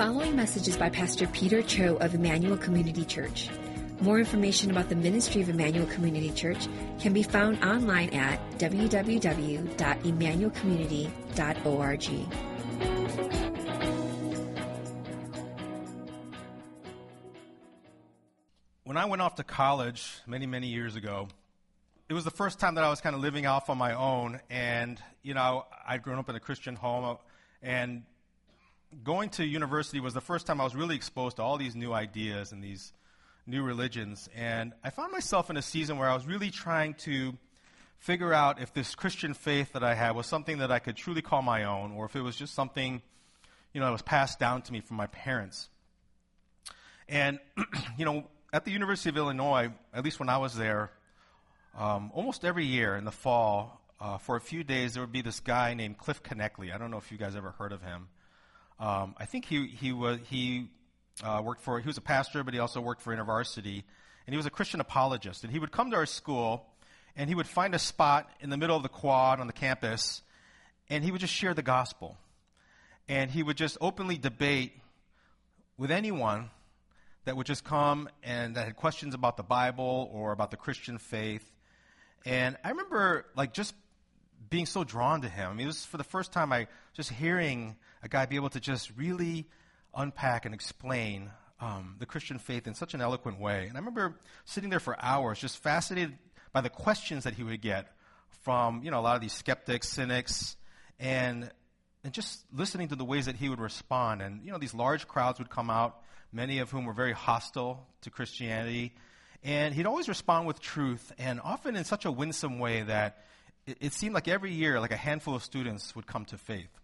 following message is by Pastor Peter Cho of Emmanuel Community Church. More information about the ministry of Emmanuel Community Church can be found online at www.emmanuelcommunity.org. When I went off to college many, many years ago, it was the first time that I was kind of living off on my own. And, you know, I'd grown up in a Christian home. Uh, and going to university was the first time I was really exposed to all these new ideas and these new religions. And I found myself in a season where I was really trying to figure out if this Christian faith that I had was something that I could truly call my own or if it was just something, you know, that was passed down to me from my parents. And, you know, at the University of Illinois, at least when I was there, um, almost every year in the fall, uh, for a few days, there would be this guy named Cliff Knechtle. I don't know if you guys ever heard of him. Um, I think he he was he uh, worked for he was a pastor, but he also worked for InterVarsity, and he was a Christian apologist. And he would come to our school, and he would find a spot in the middle of the quad on the campus, and he would just share the gospel, and he would just openly debate with anyone that would just come and that had questions about the Bible or about the Christian faith. And I remember like just being so drawn to him. I mean, it was for the first time I just hearing a guy be able to just really unpack and explain um, the Christian faith in such an eloquent way. And I remember sitting there for hours, just fascinated by the questions that he would get from you know a lot of these skeptics, cynics, and and just listening to the ways that he would respond. And you know these large crowds would come out, many of whom were very hostile to Christianity. And he'd always respond with truth, and often in such a winsome way that it, it seemed like every year, like a handful of students would come to faith.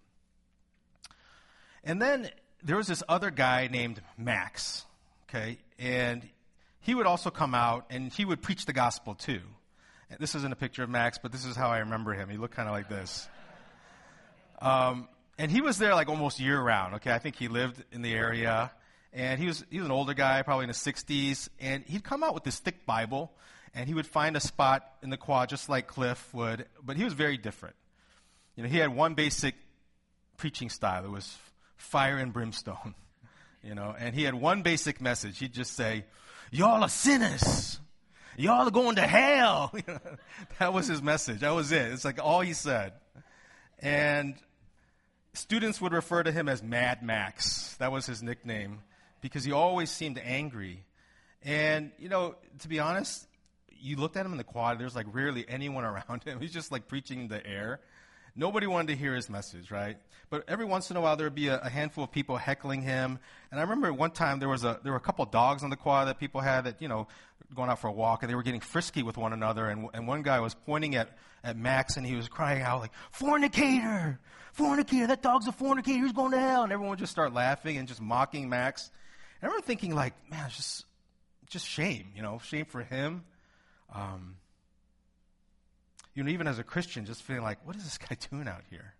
And then there was this other guy named Max, okay, and he would also come out and he would preach the gospel too. This isn't a picture of Max, but this is how I remember him. He looked kind of like this. Um, and he was there like almost year round. Okay, I think he lived in the area, and he was he was an older guy, probably in his 60s, and he'd come out with this thick Bible, and he would find a spot in the quad just like Cliff would, but he was very different. You know, he had one basic preaching style. It was fire and brimstone, you know. And he had one basic message. He'd just say, "Y'all are sinners. Y'all are going to hell." that was his message. That was it. It's like all he said. And students would refer to him as Mad Max. That was his nickname because he always seemed angry. And you know, to be honest, you looked at him in the quad. There's like rarely anyone around him. He's just like preaching the air. Nobody wanted to hear his message, right? But every once in a while, there would be a, a, handful of people heckling him. And I remember one time there was a there were a couple of dogs on the quad that people had that you know going out for a walk, and they were getting frisky with one another. And and one guy was pointing at at Max, and he was crying out like "Fornicator, fornicator! That dog's a fornicator. He's going to hell!" And everyone would just start laughing and just mocking Max. And I remember thinking like, man, it's just just shame, you know, shame for him. Um, you know, even as a Christian, just feeling like, what is this guy doing out here?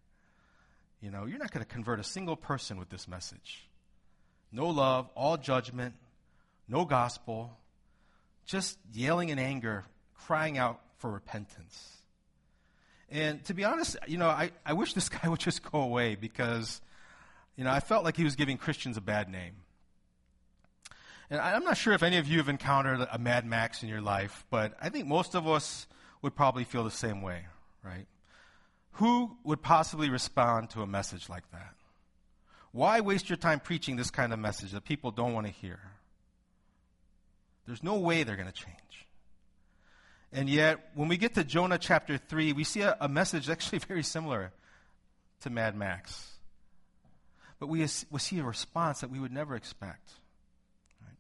You know, you're not going to convert a single person with this message. No love, all judgment, no gospel, just yelling in anger, crying out for repentance. And to be honest, you know, I, I wish this guy would just go away because, you know, I felt like he was giving Christians a bad name. And I'm not sure if any of you have encountered a Mad Max in your life, but I think most of us would probably feel the same way, right? Who would possibly respond to a message like that? Why waste your time preaching this kind of message that people don't want to hear? There's no way they're going to change. And yet, when we get to Jonah chapter 3, we see a, a message actually very similar to Mad Max. But we, we see a response that we would never expect. Right?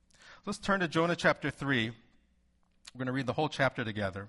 Let's turn to Jonah chapter 3. We're going to read the whole chapter together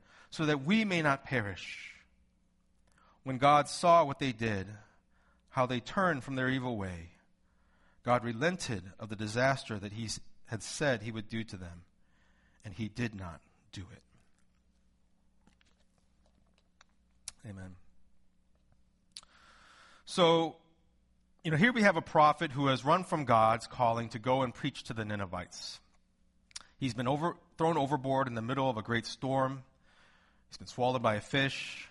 so that we may not perish. When God saw what they did, how they turned from their evil way, God relented of the disaster that he had said he would do to them, and he did not do it. Amen. So, you know, here we have a prophet who has run from God's calling to go and preach to the Ninevites. He's been over, thrown overboard in the middle of a great storm. He's been swallowed by a fish.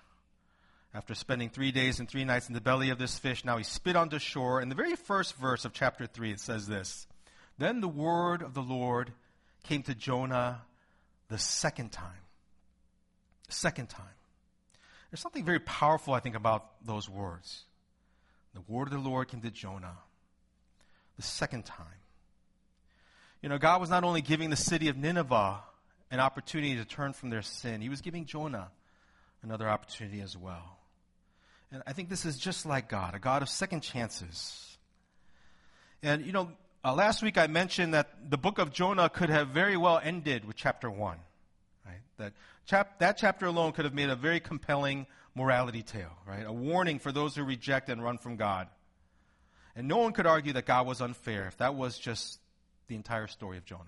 After spending three days and three nights in the belly of this fish, now he's spit onto shore. In the very first verse of chapter 3, it says this Then the word of the Lord came to Jonah the second time. The second time. There's something very powerful, I think, about those words. The word of the Lord came to Jonah the second time. You know, God was not only giving the city of Nineveh an opportunity to turn from their sin. He was giving Jonah another opportunity as well. And I think this is just like God, a God of second chances. And, you know, uh, last week I mentioned that the book of Jonah could have very well ended with chapter 1. Right? That, chap- that chapter alone could have made a very compelling morality tale, right? A warning for those who reject and run from God. And no one could argue that God was unfair if that was just the entire story of Jonah.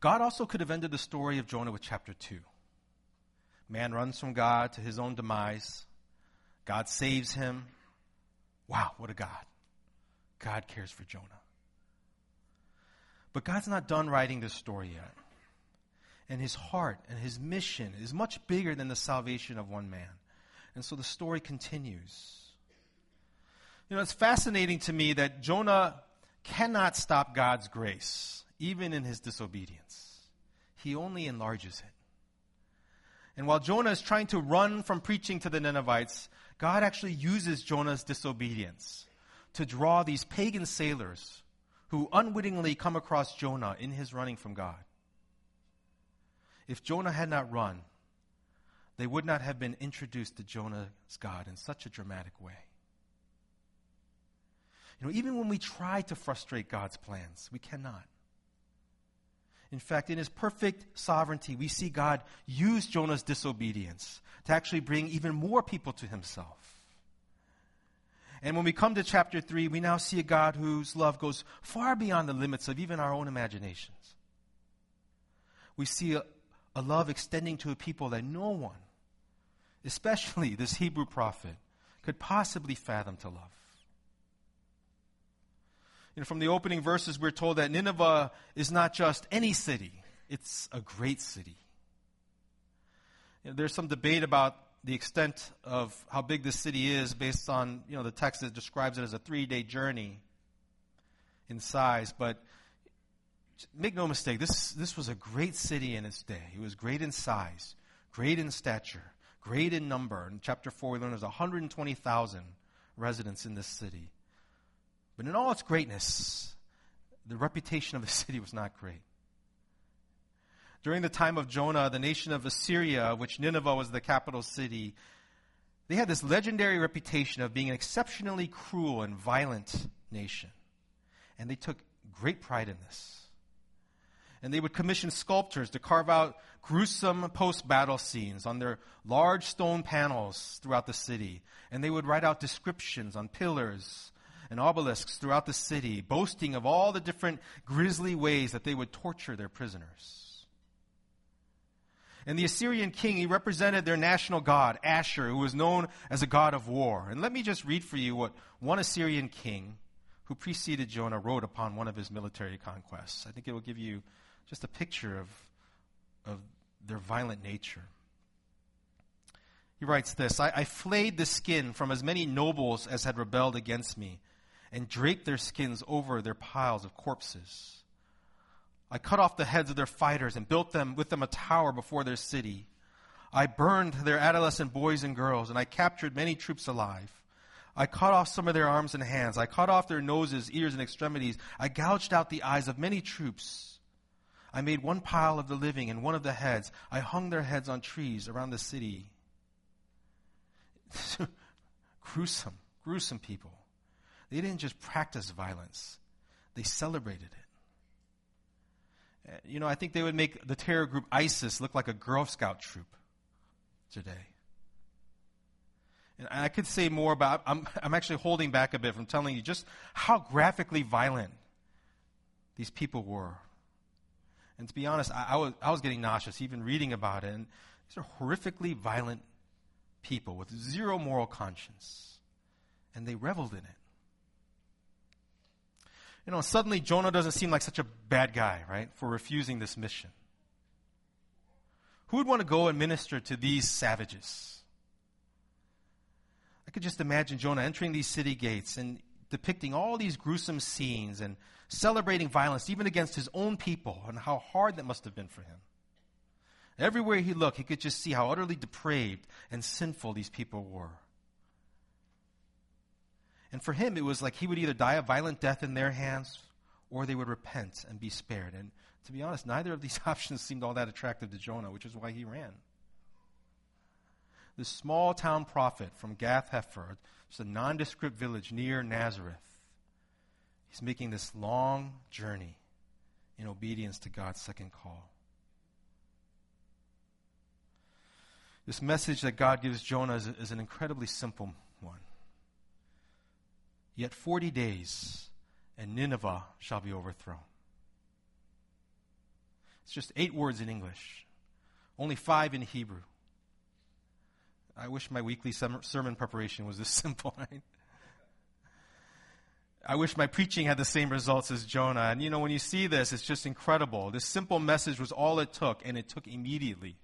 God also could have ended the story of Jonah with chapter 2. Man runs from God to his own demise. God saves him. Wow, what a God. God cares for Jonah. But God's not done writing this story yet. And his heart and his mission is much bigger than the salvation of one man. And so the story continues. You know, it's fascinating to me that Jonah cannot stop God's grace even in his disobedience. He only enlarges it. And while Jonah is trying to run from preaching to the Ninevites, God actually uses Jonah's disobedience to draw these pagan sailors who unwittingly come across Jonah in his running from God. If Jonah had not run, they would not have been introduced to Jonah's God in such a dramatic way. You know, even when we try to frustrate God's plans, we cannot. In fact, in his perfect sovereignty, we see God use Jonah's disobedience to actually bring even more people to himself. And when we come to chapter 3, we now see a God whose love goes far beyond the limits of even our own imaginations. We see a, a love extending to a people that no one, especially this Hebrew prophet, could possibly fathom to love. From the opening verses, we're told that Nineveh is not just any city, it's a great city. You know, there's some debate about the extent of how big this city is based on you know, the text that describes it as a three day journey in size. But make no mistake, this, this was a great city in its day. It was great in size, great in stature, great in number. In chapter 4, we learn there's 120,000 residents in this city. But in all its greatness, the reputation of the city was not great. During the time of Jonah, the nation of Assyria, which Nineveh was the capital city, they had this legendary reputation of being an exceptionally cruel and violent nation. And they took great pride in this. And they would commission sculptors to carve out gruesome post battle scenes on their large stone panels throughout the city. And they would write out descriptions on pillars and obelisks throughout the city, boasting of all the different grisly ways that they would torture their prisoners. And the Assyrian king, he represented their national god, Ashur, who was known as a god of war. And let me just read for you what one Assyrian king, who preceded Jonah, wrote upon one of his military conquests. I think it will give you just a picture of, of their violent nature. He writes this I, I flayed the skin from as many nobles as had rebelled against me, and draped their skins over their piles of corpses. I cut off the heads of their fighters and built them with them a tower before their city. I burned their adolescent boys and girls, and I captured many troops alive. I cut off some of their arms and hands. I cut off their noses, ears, and extremities. I gouged out the eyes of many troops. I made one pile of the living and one of the heads. I hung their heads on trees around the city. gruesome, gruesome people. They didn't just practice violence, they celebrated it. Uh, you know, I think they would make the terror group ISIS look like a Girl Scout troop today. And I could say more, but I'm, I'm actually holding back a bit from telling you just how graphically violent these people were. And to be honest, I, I, was, I was getting nauseous even reading about it. And these are horrifically violent people with zero moral conscience. And they reveled in it. You know, suddenly Jonah doesn't seem like such a bad guy, right, for refusing this mission. Who would want to go and minister to these savages? I could just imagine Jonah entering these city gates and depicting all these gruesome scenes and celebrating violence even against his own people and how hard that must have been for him. Everywhere he looked, he could just see how utterly depraved and sinful these people were. And for him, it was like he would either die a violent death in their hands or they would repent and be spared. And to be honest, neither of these options seemed all that attractive to Jonah, which is why he ran. This small town prophet from Gath Hepher, just a nondescript village near Nazareth, he's making this long journey in obedience to God's second call. This message that God gives Jonah is, is an incredibly simple one. Yet 40 days, and Nineveh shall be overthrown. It's just eight words in English, only five in Hebrew. I wish my weekly sermon preparation was this simple, right? I wish my preaching had the same results as Jonah. And you know, when you see this, it's just incredible. This simple message was all it took, and it took immediately.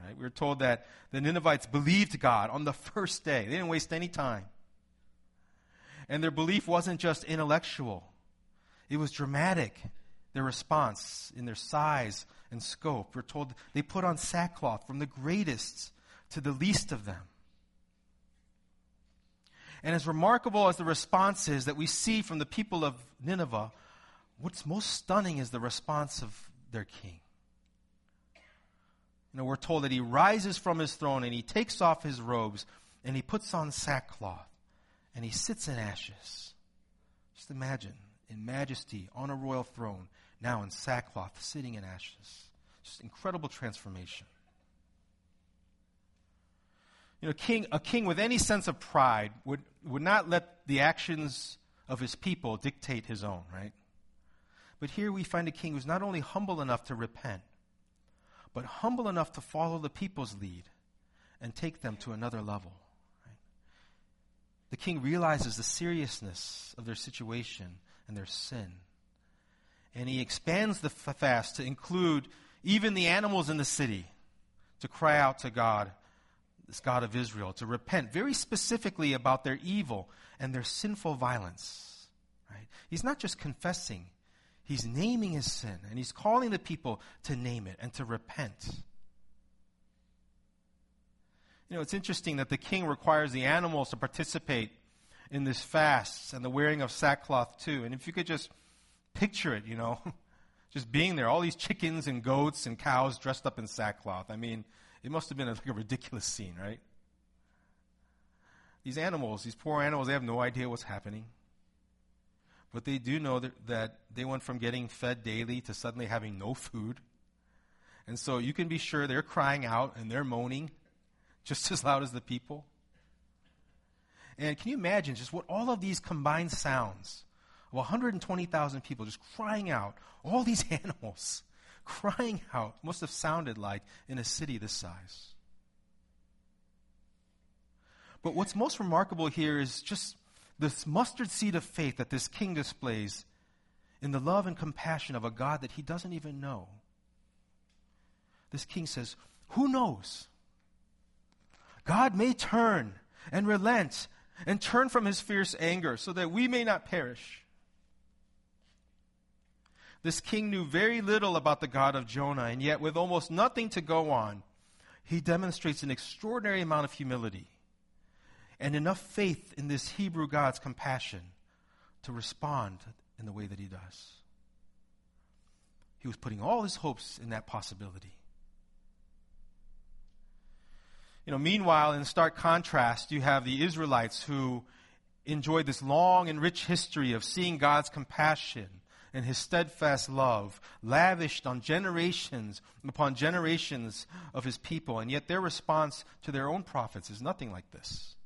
Right? We are told that the Ninevites believed God on the first day. They didn't waste any time. And their belief wasn't just intellectual, it was dramatic. Their response in their size and scope. We're told they put on sackcloth from the greatest to the least of them. And as remarkable as the response is that we see from the people of Nineveh, what's most stunning is the response of their king. You know, we're told that he rises from his throne and he takes off his robes and he puts on sackcloth and he sits in ashes. Just imagine, in majesty, on a royal throne, now in sackcloth, sitting in ashes. Just incredible transformation. You know, king, a king with any sense of pride would, would not let the actions of his people dictate his own, right? But here we find a king who's not only humble enough to repent, but humble enough to follow the people's lead and take them to another level. The king realizes the seriousness of their situation and their sin. And he expands the fast to include even the animals in the city to cry out to God, this God of Israel, to repent very specifically about their evil and their sinful violence. Right? He's not just confessing, He's naming his sin and he's calling the people to name it and to repent. You know, it's interesting that the king requires the animals to participate in this fast and the wearing of sackcloth too. And if you could just picture it, you know, just being there, all these chickens and goats and cows dressed up in sackcloth. I mean, it must have been a, like a ridiculous scene, right? These animals, these poor animals, they have no idea what's happening. But they do know that, that they went from getting fed daily to suddenly having no food. And so you can be sure they're crying out and they're moaning just as loud as the people. And can you imagine just what all of these combined sounds of 120,000 people just crying out, all these animals crying out must have sounded like in a city this size? But what's most remarkable here is just this mustard seed of faith that this king displays in the love and compassion of a God that he doesn't even know. This king says, Who knows? God may turn and relent and turn from his fierce anger so that we may not perish. This king knew very little about the God of Jonah, and yet, with almost nothing to go on, he demonstrates an extraordinary amount of humility and enough faith in this Hebrew God's compassion to respond in the way that he does. He was putting all his hopes in that possibility. You know, meanwhile, in stark contrast, you have the Israelites who enjoyed this long and rich history of seeing God's compassion and his steadfast love lavished on generations upon generations of his people, and yet their response to their own prophets is nothing like this.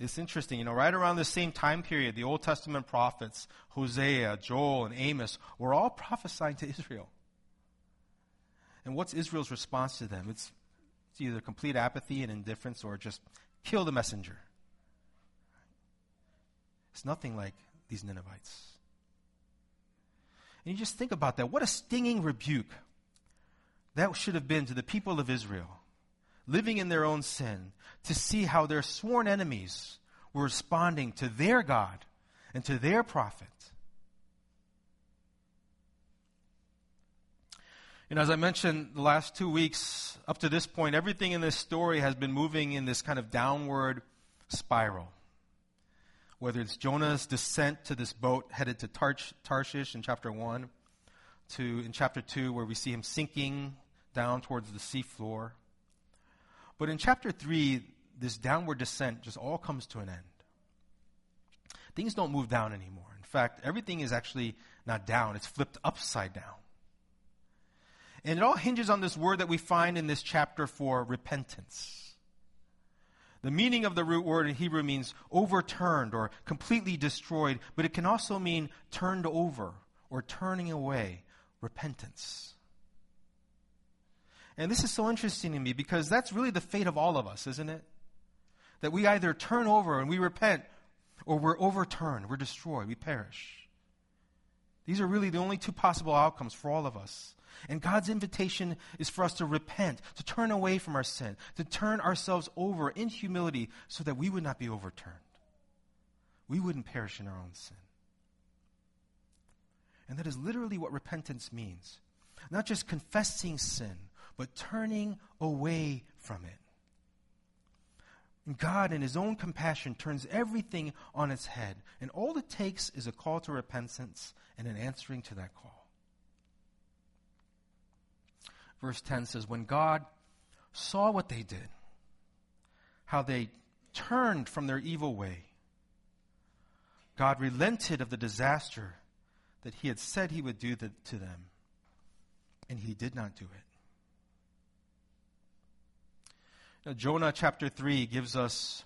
It's interesting, you know, right around the same time period, the Old Testament prophets, Hosea, Joel, and Amos, were all prophesying to Israel. And what's Israel's response to them? It's, it's either complete apathy and indifference or just kill the messenger. It's nothing like these Ninevites. And you just think about that. What a stinging rebuke that should have been to the people of Israel, living in their own sin, to see how their sworn enemies were responding to their God and to their prophet. And as I mentioned the last two weeks, up to this point, everything in this story has been moving in this kind of downward spiral. Whether it's Jonah's descent to this boat headed to Tarshish in chapter 1, to in chapter 2, where we see him sinking down towards the seafloor. But in chapter 3, this downward descent just all comes to an end. Things don't move down anymore. In fact, everything is actually not down, it's flipped upside down. And it all hinges on this word that we find in this chapter for repentance. The meaning of the root word in Hebrew means overturned or completely destroyed, but it can also mean turned over or turning away, repentance. And this is so interesting to me because that's really the fate of all of us, isn't it? That we either turn over and we repent, or we're overturned, we're destroyed, we perish. These are really the only two possible outcomes for all of us. And God's invitation is for us to repent, to turn away from our sin, to turn ourselves over in humility so that we would not be overturned. We wouldn't perish in our own sin. And that is literally what repentance means. Not just confessing sin, but turning away from it. And God, in His own compassion, turns everything on its head. And all it takes is a call to repentance and an answering to that call verse 10 says, When God saw what they did, how they turned from their evil way, God relented of the disaster that he had said he would do to them, and he did not do it. Now, Jonah chapter 3 gives us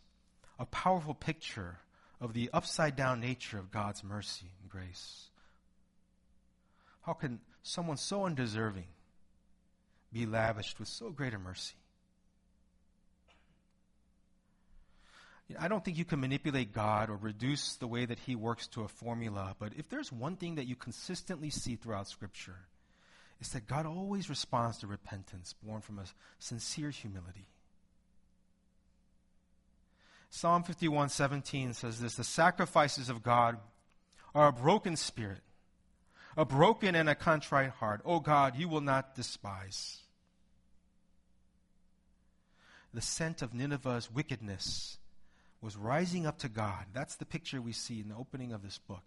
a powerful picture of the upside down nature of God's mercy and grace. How can someone so undeserving be lavished with so great a mercy. I don't think you can manipulate God or reduce the way that He works to a formula, but if there's one thing that you consistently see throughout Scripture, it's that God always responds to repentance born from a sincere humility. Psalm 51:17 says this, "The sacrifices of God are a broken spirit, a broken and a contrite heart. O God, you will not despise. The scent of Nineveh's wickedness was rising up to God. That's the picture we see in the opening of this book.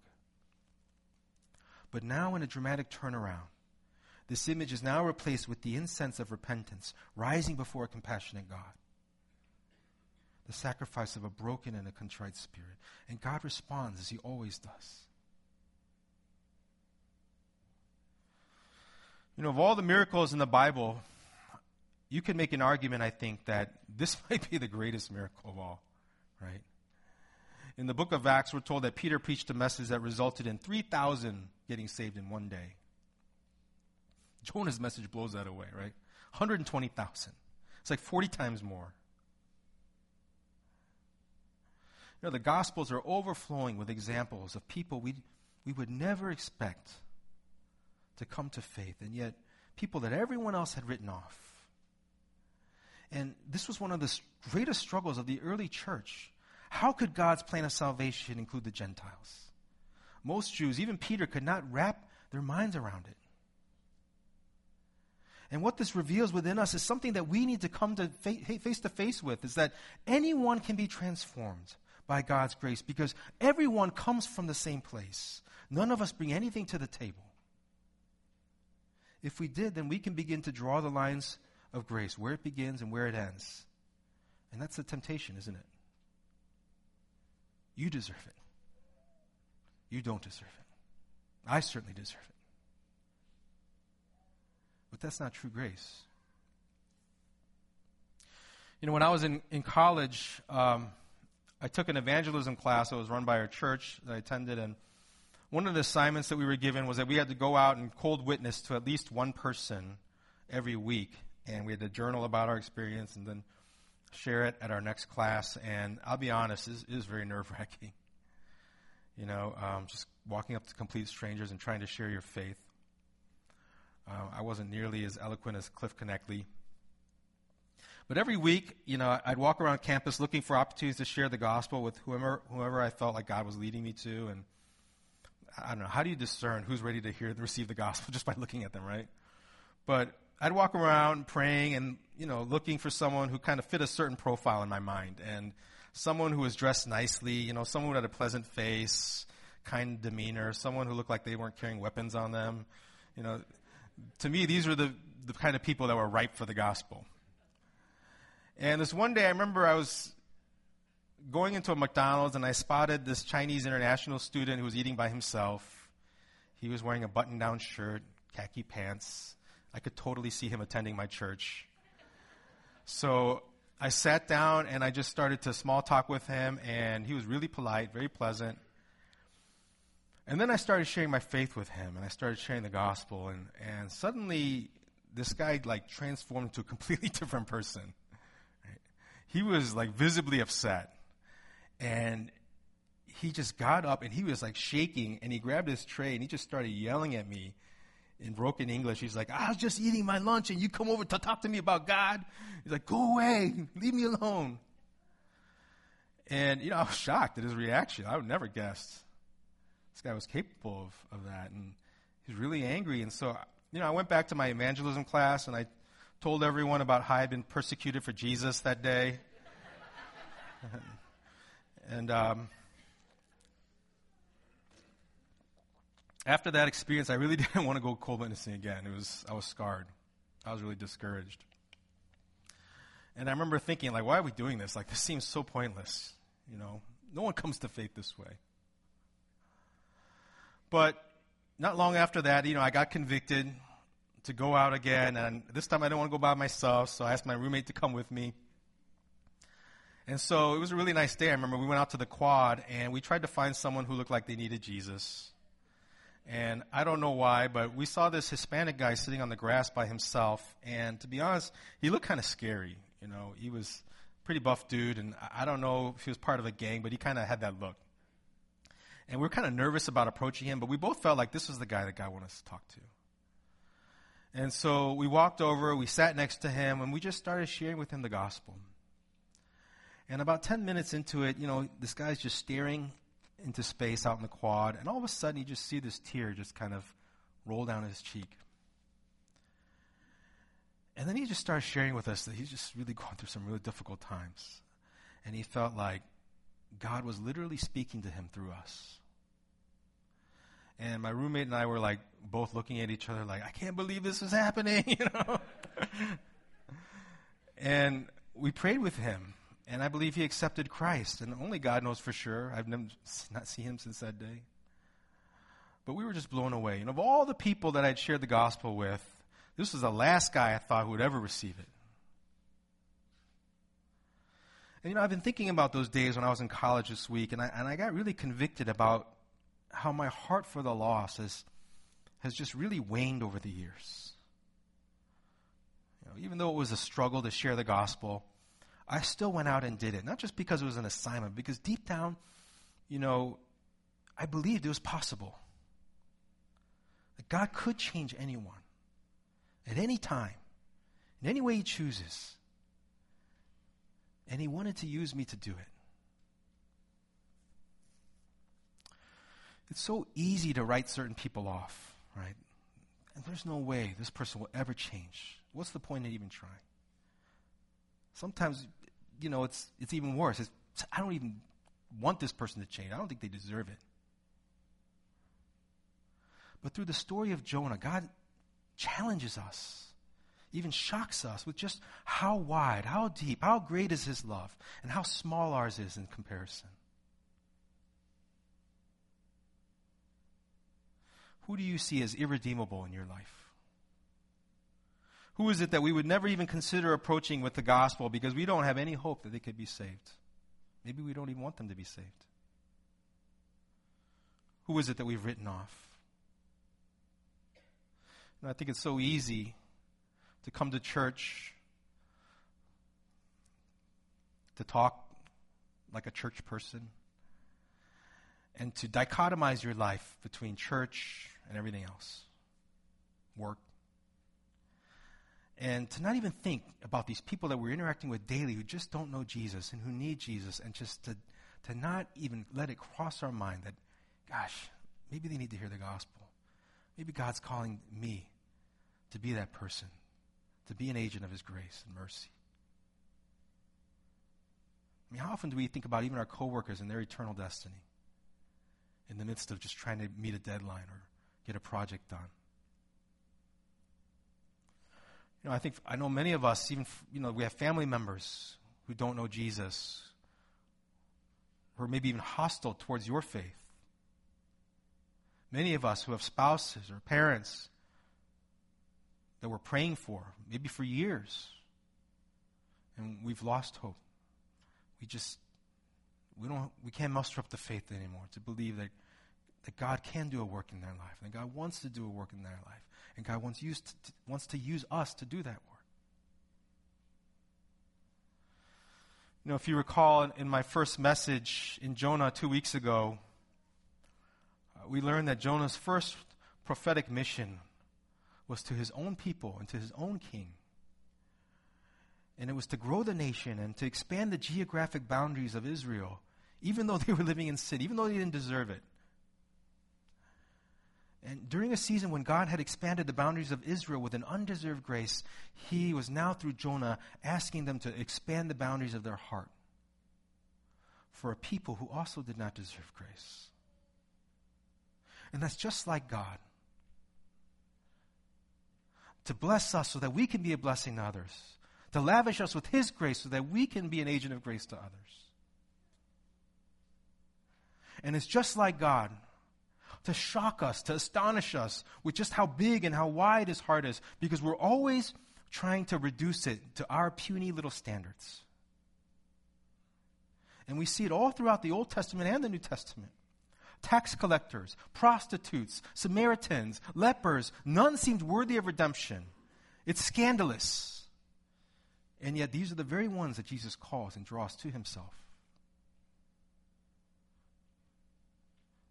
But now, in a dramatic turnaround, this image is now replaced with the incense of repentance rising before a compassionate God. The sacrifice of a broken and a contrite spirit. And God responds as he always does. You know, of all the miracles in the Bible, you can make an argument, I think, that this might be the greatest miracle of all, right? In the book of Acts, we're told that Peter preached a message that resulted in 3,000 getting saved in one day. Jonah's message blows that away, right? 120,000. It's like 40 times more. You know, the Gospels are overflowing with examples of people we, we would never expect to come to faith, and yet people that everyone else had written off. And this was one of the greatest struggles of the early church. How could God's plan of salvation include the Gentiles? Most Jews, even Peter, could not wrap their minds around it. And what this reveals within us is something that we need to come to face to face with is that anyone can be transformed by God's grace because everyone comes from the same place. None of us bring anything to the table. If we did, then we can begin to draw the lines of grace, where it begins and where it ends. And that's the temptation, isn't it? You deserve it. You don't deserve it. I certainly deserve it. But that's not true grace. You know, when I was in, in college, um, I took an evangelism class that was run by our church that I attended, and one of the assignments that we were given was that we had to go out and cold witness to at least one person every week, and we had to journal about our experience and then share it at our next class. And I'll be honest, it is it was very nerve wracking. You know, um, just walking up to complete strangers and trying to share your faith. Uh, I wasn't nearly as eloquent as Cliff Knechtle. But every week, you know, I'd walk around campus looking for opportunities to share the gospel with whoever, whoever I felt like God was leading me to. And I don't know, how do you discern who's ready to hear receive the gospel just by looking at them, right? But I'd walk around praying and, you know, looking for someone who kind of fit a certain profile in my mind. And someone who was dressed nicely, you know, someone who had a pleasant face, kind demeanor, someone who looked like they weren't carrying weapons on them. You know, to me, these were the, the kind of people that were ripe for the gospel. And this one day, I remember I was going into a McDonald's and I spotted this Chinese international student who was eating by himself. He was wearing a button down shirt, khaki pants. I could totally see him attending my church. So I sat down and I just started to small talk with him, and he was really polite, very pleasant. And then I started sharing my faith with him, and I started sharing the gospel, and, and suddenly this guy like transformed into a completely different person. Right? He was like visibly upset, and he just got up and he was like shaking, and he grabbed his tray and he just started yelling at me in broken English. He's like, I was just eating my lunch and you come over to talk to me about God. He's like, go away, leave me alone. And, you know, I was shocked at his reaction. I would never guessed this guy was capable of, of that. And he's really angry. And so, you know, I went back to my evangelism class and I told everyone about how I'd been persecuted for Jesus that day. and, um, after that experience, I really didn't want to go cold witnessing again. It was, I was scarred. I was really discouraged. And I remember thinking, like, why are we doing this? Like, this seems so pointless. You know, no one comes to faith this way. But not long after that, you know, I got convicted to go out again. And this time I didn't want to go by myself, so I asked my roommate to come with me. And so it was a really nice day. I remember we went out to the quad and we tried to find someone who looked like they needed Jesus. And I don't know why, but we saw this Hispanic guy sitting on the grass by himself. And to be honest, he looked kind of scary. You know, he was pretty buff dude, and I don't know if he was part of a gang, but he kind of had that look. And we were kind of nervous about approaching him, but we both felt like this was the guy that God wanted us to talk to. And so we walked over, we sat next to him, and we just started sharing with him the gospel. And about 10 minutes into it, you know, this guy's just staring into space out in the quad, and all of a sudden you just see this tear just kind of roll down his cheek. And then he just starts sharing with us that he's just really going through some really difficult times. And he felt like God was literally speaking to him through us. And my roommate and I were like both looking at each other like, I can't believe this is happening, you know? and we prayed with him. And I believe he accepted Christ. And only God knows for sure. I've not seen him since that day. But we were just blown away. And of all the people that I'd shared the gospel with, this was the last guy I thought who would ever receive it. And you know, I've been thinking about those days when I was in college this week, and I, and I got really convicted about how my heart for the lost has, has just really waned over the years. You know, even though it was a struggle to share the gospel, I still went out and did it. Not just because it was an assignment, because deep down, you know, I believed it was possible. That God could change anyone at any time, in any way He chooses. And He wanted to use me to do it. It's so easy to write certain people off, right? And there's no way this person will ever change. What's the point in even trying? Sometimes, you know, it's, it's even worse. It's, I don't even want this person to change. I don't think they deserve it. But through the story of Jonah, God challenges us, even shocks us with just how wide, how deep, how great is His love, and how small ours is in comparison. Who do you see as irredeemable in your life? Who is it that we would never even consider approaching with the gospel because we don't have any hope that they could be saved? Maybe we don't even want them to be saved. Who is it that we've written off? And I think it's so easy to come to church to talk like a church person and to dichotomize your life between church and everything else work. And to not even think about these people that we're interacting with daily who just don't know Jesus and who need Jesus, and just to, to not even let it cross our mind that, gosh, maybe they need to hear the gospel. Maybe God's calling me to be that person, to be an agent of His grace and mercy. I mean, how often do we think about even our coworkers and their eternal destiny in the midst of just trying to meet a deadline or get a project done. You know, I think I know many of us, even you know, we have family members who don't know Jesus, who are maybe even hostile towards your faith. Many of us who have spouses or parents that we're praying for, maybe for years, and we've lost hope. We just we don't we can't muster up the faith anymore to believe that that God can do a work in their life, and God wants to do a work in their life, and God wants, used to, wants to use us to do that work. You know, if you recall in, in my first message in Jonah two weeks ago, uh, we learned that Jonah's first prophetic mission was to his own people and to his own king. And it was to grow the nation and to expand the geographic boundaries of Israel, even though they were living in sin, even though they didn't deserve it. And during a season when God had expanded the boundaries of Israel with an undeserved grace, he was now through Jonah asking them to expand the boundaries of their heart for a people who also did not deserve grace. And that's just like God. To bless us so that we can be a blessing to others. To lavish us with His grace so that we can be an agent of grace to others. And it's just like God to shock us, to astonish us with just how big and how wide his heart is, because we're always trying to reduce it to our puny little standards. And we see it all throughout the Old Testament and the New Testament. Tax collectors, prostitutes, Samaritans, lepers, none seemed worthy of redemption. It's scandalous. And yet, these are the very ones that Jesus calls and draws to himself.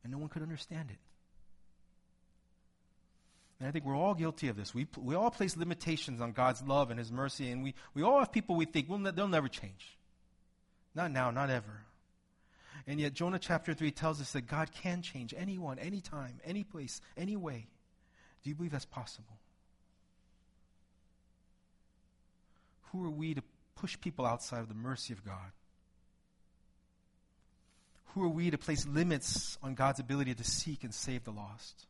And no one could understand it. And I think we're all guilty of this. We, we all place limitations on God's love and His mercy, and we, we all have people we think, well, they'll never change. Not now, not ever. And yet, Jonah chapter 3 tells us that God can change anyone, anytime, any place, any way. Do you believe that's possible? Who are we to push people outside of the mercy of God? Who are we to place limits on God's ability to seek and save the lost?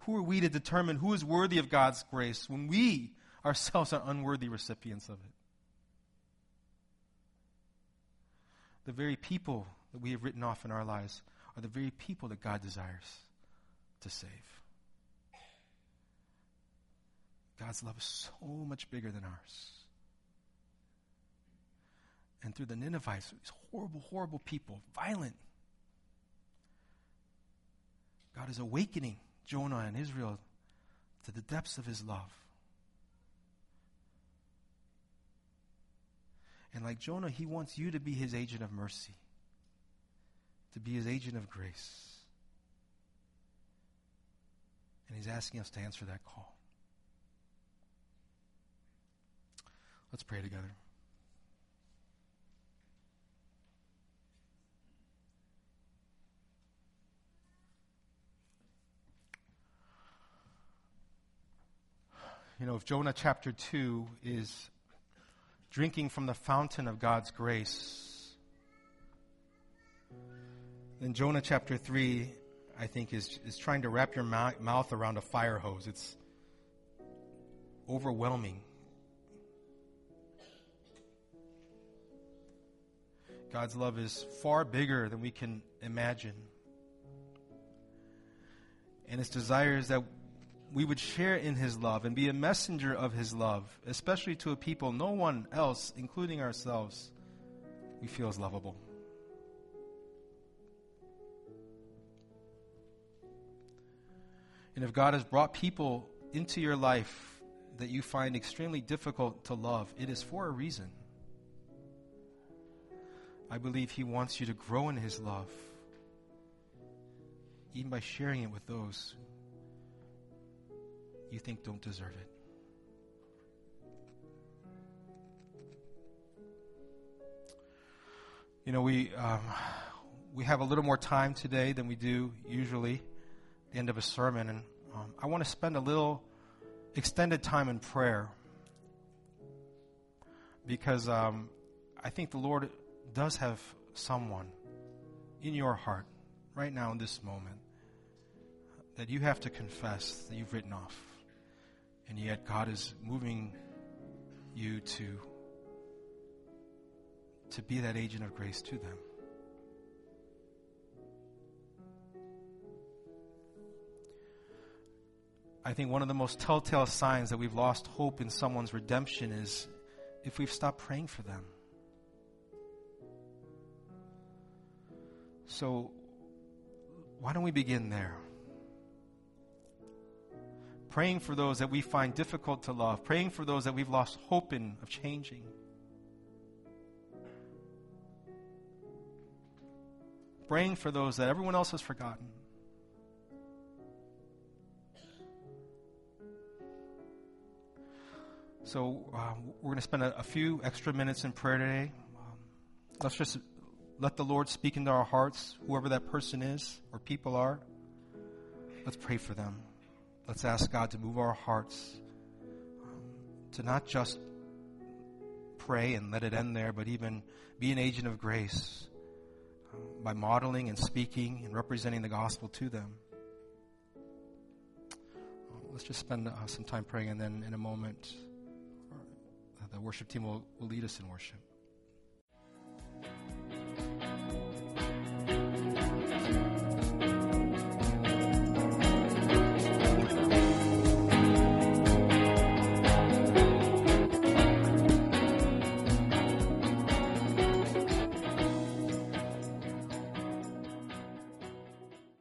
Who are we to determine who is worthy of God's grace when we ourselves are unworthy recipients of it? The very people that we have written off in our lives are the very people that God desires to save. God's love is so much bigger than ours and through the Ninevites, these horrible, horrible people, violent. God is awakening Jonah and Israel to the depths of his love. And like Jonah, he wants you to be his agent of mercy, to be his agent of grace. And he's asking us to answer that call. Let's pray together. You know, if Jonah chapter 2 is drinking from the fountain of God's grace, then Jonah chapter 3, I think, is, is trying to wrap your mouth around a fire hose. It's overwhelming. God's love is far bigger than we can imagine. And his desire is that we would share in his love and be a messenger of his love, especially to a people no one else, including ourselves, we feel is lovable. And if God has brought people into your life that you find extremely difficult to love, it is for a reason. I believe He wants you to grow in His love, even by sharing it with those you think don't deserve it. You know, we um, we have a little more time today than we do usually, the end of a sermon, and um, I want to spend a little extended time in prayer because um, I think the Lord does have someone in your heart right now in this moment that you have to confess that you've written off. And yet God is moving you to to be that agent of grace to them. I think one of the most telltale signs that we've lost hope in someone's redemption is if we've stopped praying for them. So, why don't we begin there? Praying for those that we find difficult to love, praying for those that we've lost hope in of changing. Praying for those that everyone else has forgotten. So, um, we're going to spend a, a, few extra minutes in prayer today. Um, let's just let the Lord speak into our hearts, whoever that person is or people are. Let's pray for them. Let's ask God to move our hearts um, to not just pray and let it end there, but even be an agent of grace um, by modeling and speaking and representing the gospel to them. Uh, let's just spend uh, some time praying, and then in a moment, uh, the worship team will, will lead us in worship.